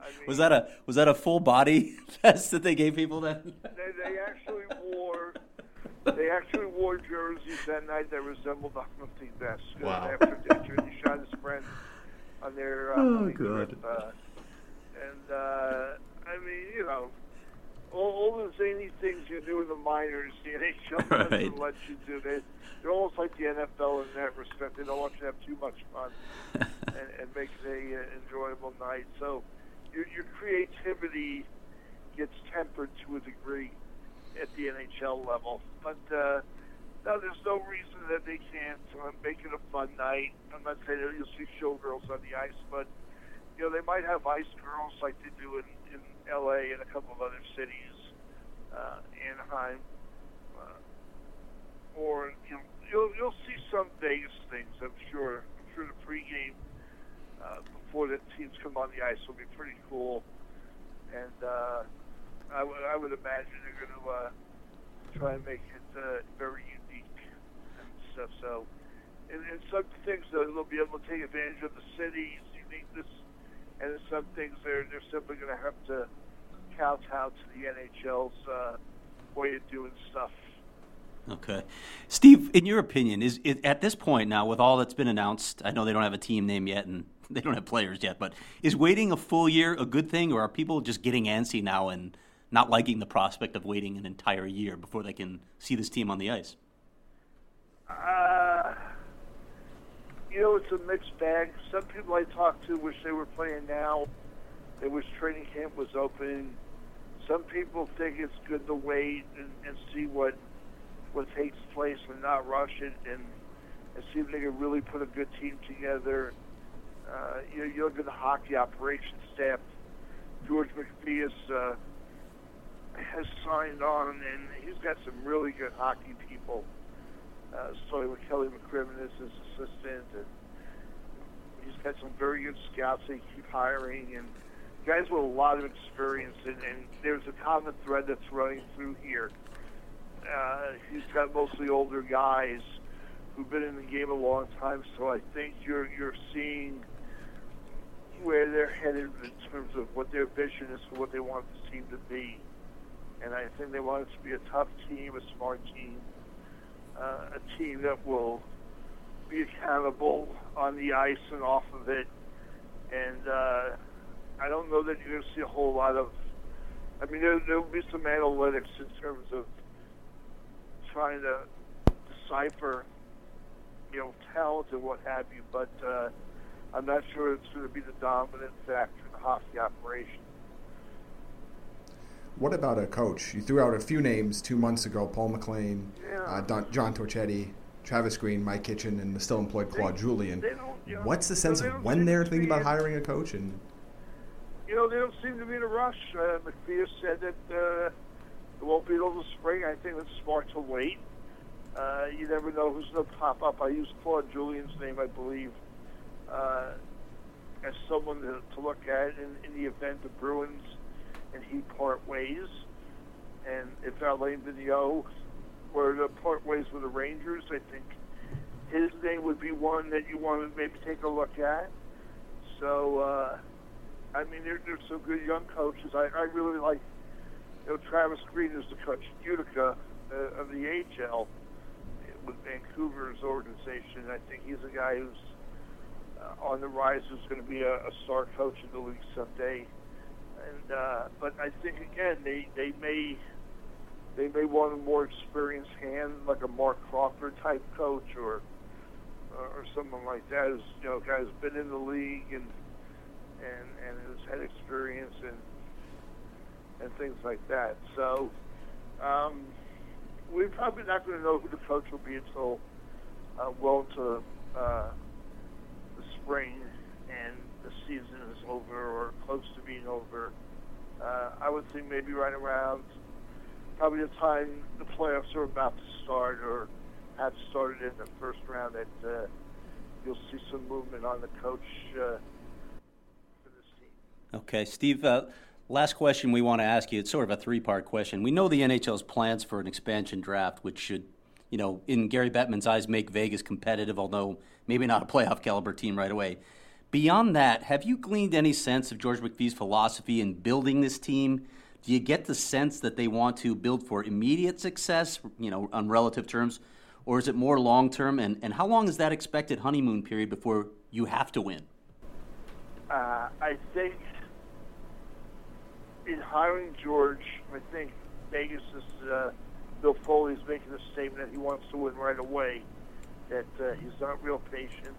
I mean, Was that a was that a full body vest that they gave people then? They, they actually they actually wore jerseys that night that resembled the hunting vest. Wow. After after he shot his friend on their uh, Oh, good. uh, and uh, I mean, you know, all, all the zany things you do in the minors, the NHL right. doesn't Right. let you do. They, they're almost like the NFL in that respect. They don't want you to have too much fun and, and make it a uh, enjoyable night. So your, your creativity gets tempered to a degree at the NHL level. But uh, no, there's no reason that they can't make it a fun night. I'm not saying that you'll see showgirls on the ice, but you know they might have ice girls like they do in, in L.A. and a couple of other cities, uh, Anaheim, uh, or you know you'll you'll see some Vegas things. I'm sure. I'm sure the pregame uh, before the teams come on the ice will be pretty cool, and uh, I would I would imagine they're going to uh, try and make it uh, very unique and stuff. So, and, and some things that they'll be able to take advantage of the city's uniqueness, and some things they're they're simply going to have to kowtow to the NHL's uh, way of doing stuff. Okay, Steve. In your opinion, is, is at this point now with all that's been announced? I know they don't have a team name yet, and they don't have players yet. But is waiting a full year a good thing, or are people just getting antsy now and not liking the prospect of waiting an entire year before they can see this team on the ice? Uh, you know, it's a mixed bag. Some people I talk to wish they were playing now. They wish training camp was open. Some people think it's good to wait and, and see what what takes place and not rush it and, and see if they can really put a good team together. Uh, you, know, you look at the hockey operations staff. George McPhee is, uh, has signed on, and he's got some really good hockey people. Uh, starting with Kelly McCrimmon as his assistant, and he's got some very good scouts they keep hiring, and guys with a lot of experience. And, and there's a common thread that's running through here uh, he's got mostly older guys who've been in the game a long time. So I think you're you're seeing where they're headed in terms of what their vision is for what they want the team to be. And I think they want it to be a tough team, a smart team, uh, a team that will be accountable on the ice and off of it. And uh, I don't know that you're going to see a whole lot of. I mean, there will be some analytics in terms of trying to decipher, you know, talent and what have you, but uh, I'm not sure it's going to be the dominant factor in the hockey operation. What about a coach? You threw out a few names two months ago: Paul McLean, yeah. uh, Don, John Torchetti, Travis Green, Mike Kitchen, and the still employed Claude they, Julien. They you know, What's the sense of when they're thinking about hiring a coach? And you know, they don't seem to be in a rush. Uh, McPhee said that. Uh, it won't be until the spring. I think it's smart to wait. Uh, you never know who's going to pop up. I use Claude Julien's name, I believe, uh, as someone to, to look at in, in the event the Bruins and he part ways. And if Alain Vigneault were to part ways with the Rangers, I think his name would be one that you want to maybe take a look at. So, uh, I mean, there's some good young coaches. I, I really like you know, Travis Green is the coach Utica uh, of the AHL with Vancouver's organization. I think he's a guy who's uh, on the rise, who's going to be a, a star coach in the league someday. And uh, but I think again they they may they may want a more experienced hand, like a Marc Crawford type coach, or or someone like that, who's you know guy who's been in the league and and and has had experience and and things like that. So um, we're probably not going to know who the coach will be until uh, well into uh, the spring and the season is over or close to being over. Uh, I would think maybe right around probably the time the playoffs are about to start or have started in the first round that uh, you'll see some movement on the coach uh, for this team. Okay, Steve. Uh, Last question we want to ask you. It's sort of a three-part question. We know the NHL's plans for an expansion draft, which should, you know, in Gary Bettman's eyes, make Vegas competitive, although maybe not a playoff caliber team right away. Beyond that, have you gleaned any sense of George McPhee's philosophy in building this team? Do you get the sense that they want to build for immediate success, you know, on relative terms, or is it more long term? And, and how long is that expected honeymoon period before you have to win? Uh, I think in hiring George, I think Vegas is uh, Bill Foley is making a statement that he wants to win right away. That uh, he's not real patient.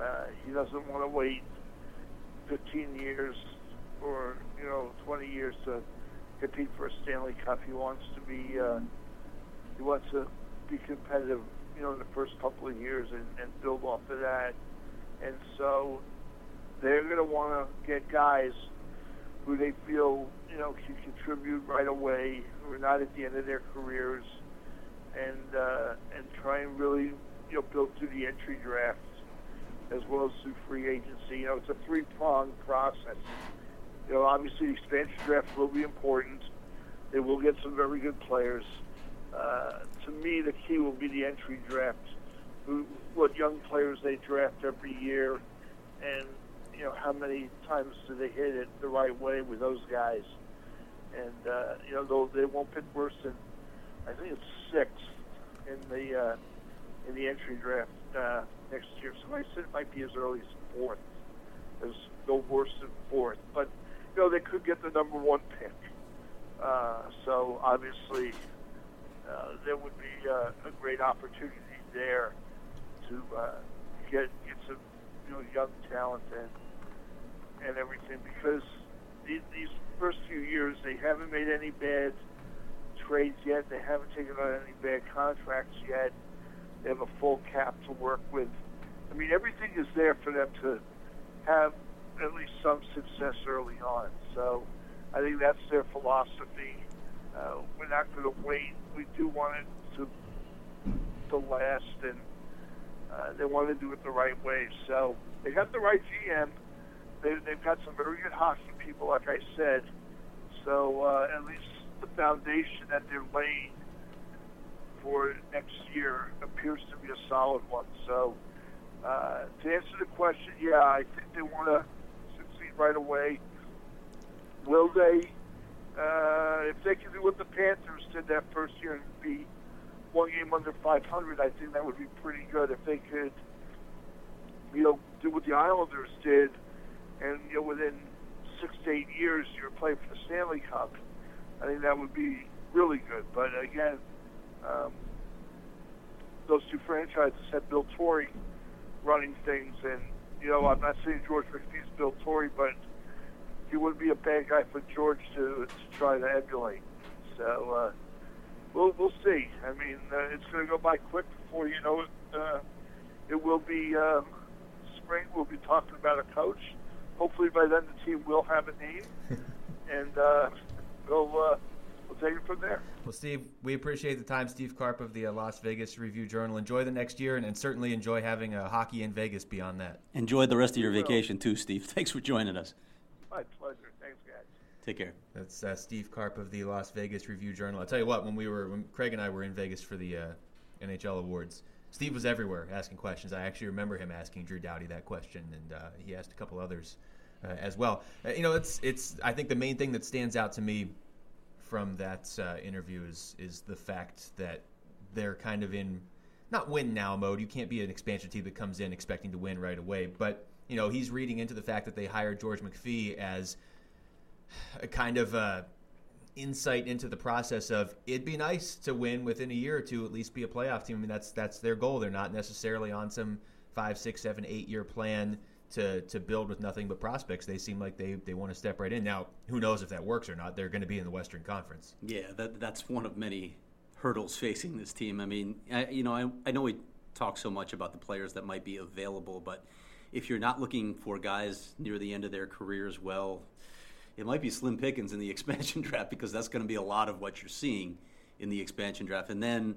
Uh, he doesn't want to wait 15 years or you know 20 years to compete for a Stanley Cup. He wants to be. Uh, he wants to be competitive, you know, in the first couple of years and, and build off of that. And so they're going to want to get guys who they feel, you know, can contribute right away, who are not at the end of their careers, and uh, and try and really, you know, build through the entry draft as well as through free agency. You know, it's a three pronged process. You know, obviously the expansion draft will be important. They will get some very good players. Uh, to me, the key will be the entry draft. Who, what young players they draft every year, and you know how many times do they hit it the right way with those guys. And uh, you know they'll, they won't pick worse than I think it's sixth in the uh, in the entry draft uh, next year. Somebody said it might be as early as fourth. There's no worse than fourth, but you know they could get the number one pick. Uh, so obviously uh, there would be uh, a great opportunity there to uh, get get some you know young talent and and everything because these, these first few years they haven't made any bad trades yet. They haven't taken on any bad contracts yet. They have a full cap to work with. I mean, everything is there for them to have at least some success early on. So I think that's their philosophy. Uh, we're not going to wait. We do want it to to last, and uh, they want to do it the right way. So they got the right GM. They, they've got some very good hockey people, like I said. So uh, at least the foundation that they're laying for next year appears to be a solid one. So uh, to answer the question, yeah, I think they want to succeed right away. Will they? Uh, if they can do what the Panthers did that first year and be one game under 500, I think that would be pretty good. If they could, you know, do what the Islanders did, and you know, within six to eight years you're playing for the Stanley Cup, I think that would be really good. But again, um, those two franchises had Bill Torrey running things, and you know, I'm not saying George McPhee's Bill Torrey, but he wouldn't be a bad guy for George to, to try to emulate. So uh, we'll we'll see. I mean, uh, it's going to go by quick before you know it. Uh, it will be uh, spring. We'll be talking about a coach. Hopefully by then the team will have a name, and uh, we'll uh, we'll take it from there. Well, Steve, we appreciate the time. Steve Carp of the uh, Las Vegas Review Journal. Enjoy the next year, and, and certainly enjoy having uh, hockey in Vegas beyond that. Enjoy the rest of your vacation too, Steve. Thanks for joining us. My pleasure. Thanks, guys. Take care. That's uh, Steve Carp of the Las Vegas Review Journal. I'll tell you what, when we were, when Craig and I were in Vegas for the uh, NHL awards, Steve was everywhere asking questions. I actually remember him asking Drew Doughty that question, and uh, he asked a couple others uh, as well. Uh, you know, it's it's. I think the main thing that stands out to me from that uh, interview is is the fact that they're kind of in not win now mode. You can't be an expansion team that comes in expecting to win right away, but you know he's reading into the fact that they hired George McPhee as a kind of uh, insight into the process of it'd be nice to win within a year or two, at least be a playoff team. I mean, that's that's their goal. They're not necessarily on some five, six, seven, eight year plan to to build with nothing but prospects. They seem like they they want to step right in. Now, who knows if that works or not? They're going to be in the Western Conference. Yeah, that, that's one of many hurdles facing this team. I mean, I, you know, I, I know we talk so much about the players that might be available, but if you're not looking for guys near the end of their careers, well, it might be slim pickings in the expansion draft because that's going to be a lot of what you're seeing in the expansion draft. And then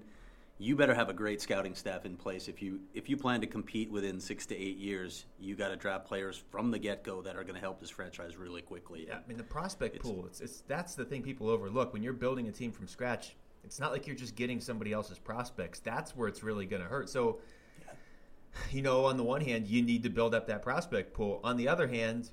you better have a great scouting staff in place if you if you plan to compete within six to eight years. You got to draft players from the get go that are going to help this franchise really quickly. Yeah, I mean the prospect It's- pool. It's, it's that's the thing people overlook when you're building a team from scratch. It's not like you're just getting somebody else's prospects. That's where it's really going to hurt. So, you know, on the one hand, you need to build up that prospect pool. On the other hand,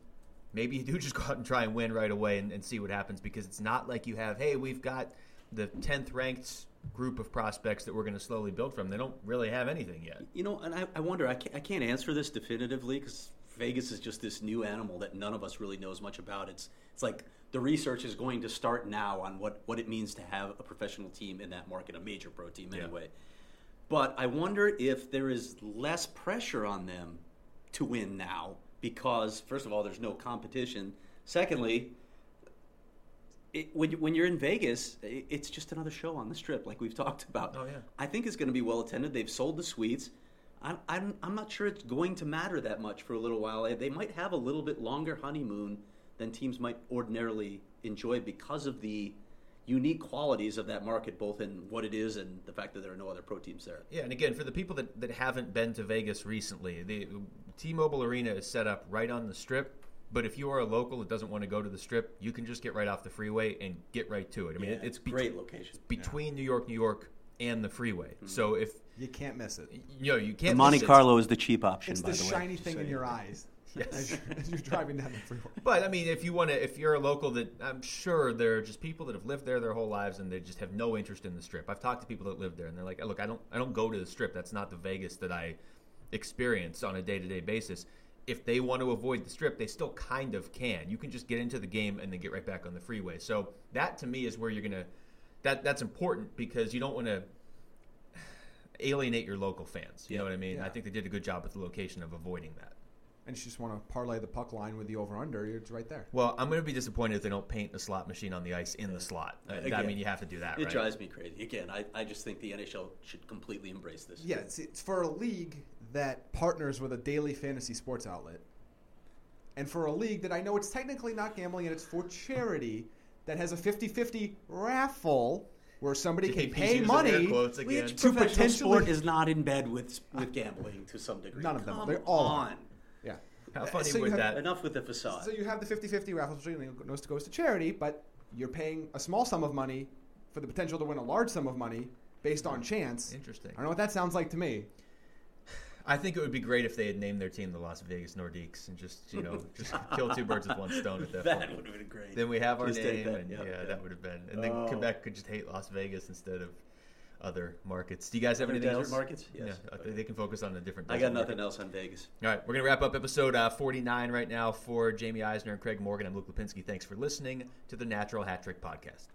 maybe you do just go out and try and win right away and, and see what happens because it's not like you have, hey, we've got the tenth ranked group of prospects that we're going to slowly build from. They don't really have anything yet. You know, and I, I wonder, I can't, I can't answer this definitively because Vegas is just this new animal that none of us really knows much about. It's, it's like the research is going to start now on what, what it means to have a professional team in that market, a major pro team Yeah. anyway. But I wonder if there is less pressure on them to win now because, first of all, there's no competition. Secondly, it, when, when you're in Vegas, it's just another show on the strip, like we've talked about. Oh, yeah. I think it's going to be well attended. They've sold the suites. I'm, I'm, I'm not sure it's going to matter that much for a little while. Eh, they might have a little bit longer honeymoon than teams might ordinarily enjoy because of the unique qualities of that market, both in what it is and the fact that there are no other pro teams there. Yeah, and again, for the people that, that haven't been to Vegas recently, the T-Mobile Arena is set up right on the strip. But if you are a local that doesn't want to go to the strip, you can just get right off the freeway and get right to it. I mean, Yeah, it's bet- great location. between New York, New York, and the freeway. Mm-hmm. So if You can't miss it. you know, you can't. Monte miss. Carlo is the cheap option, It's by the the, way. shiny just thing so in your know. eyes Yes. as, you're, as you're driving down the freeway. But I mean, if you want to, if you're a local that I'm sure there are just people that have lived there their whole lives and they just have no interest in the strip. I've talked to people that live there and they're like, look, I don't, I don't go to the strip. That's not the Vegas that I experience on a day to day basis. If they want to avoid the strip, they still kind of can. You can just get into the game and then get right back on the freeway. So that to me is where you're gonna, that that's important because you don't want to alienate your local fans. You know what I mean? Yeah. I think they did a good job with the location of avoiding that. And you just want to parlay the puck line with the over under, it's right there. Well, I'm going to be disappointed if they don't paint a slot machine on the ice in the slot. Uh, I mean, you have to do that, It right? drives me crazy. Again, I, I just think the NHL should completely embrace this. Yeah, it's, it's for a league that partners with a daily fantasy sports outlet. And for a league that I know it's technically not gambling and it's for charity that has a 50 50 raffle where somebody can pay money. air quotes again. Which To professional potentially- sport is not in bed with with gambling to some degree. None of them. Come They're all on. Yeah. How uh, funny So would have- that? Enough with the facade. So you have the 50 50 raffle, which you to, goes to charity, but you're paying a small sum of money for the potential to win a large sum of money based on hmm. chance. Interesting. I don't know what that sounds like to me. I think it would be great if they had named their team the Las Vegas Nordiques and just you know just kill two birds with one stone at that, that point. would have been great. Then we have our Just name, that, and yeah, that would have been. And then Oh. Quebec could just hate Las Vegas instead of other markets. Do you guys have Other anything else? markets? Yes. Yeah, I think they can focus on a different. I got nothing market. else on Vegas. All right, we're going to wrap up episode uh, 49 right now for Jaime Eisner and Craig Morgan. I'm Luke Lapinski. Thanks for listening to the Natural Hat Trick Podcast.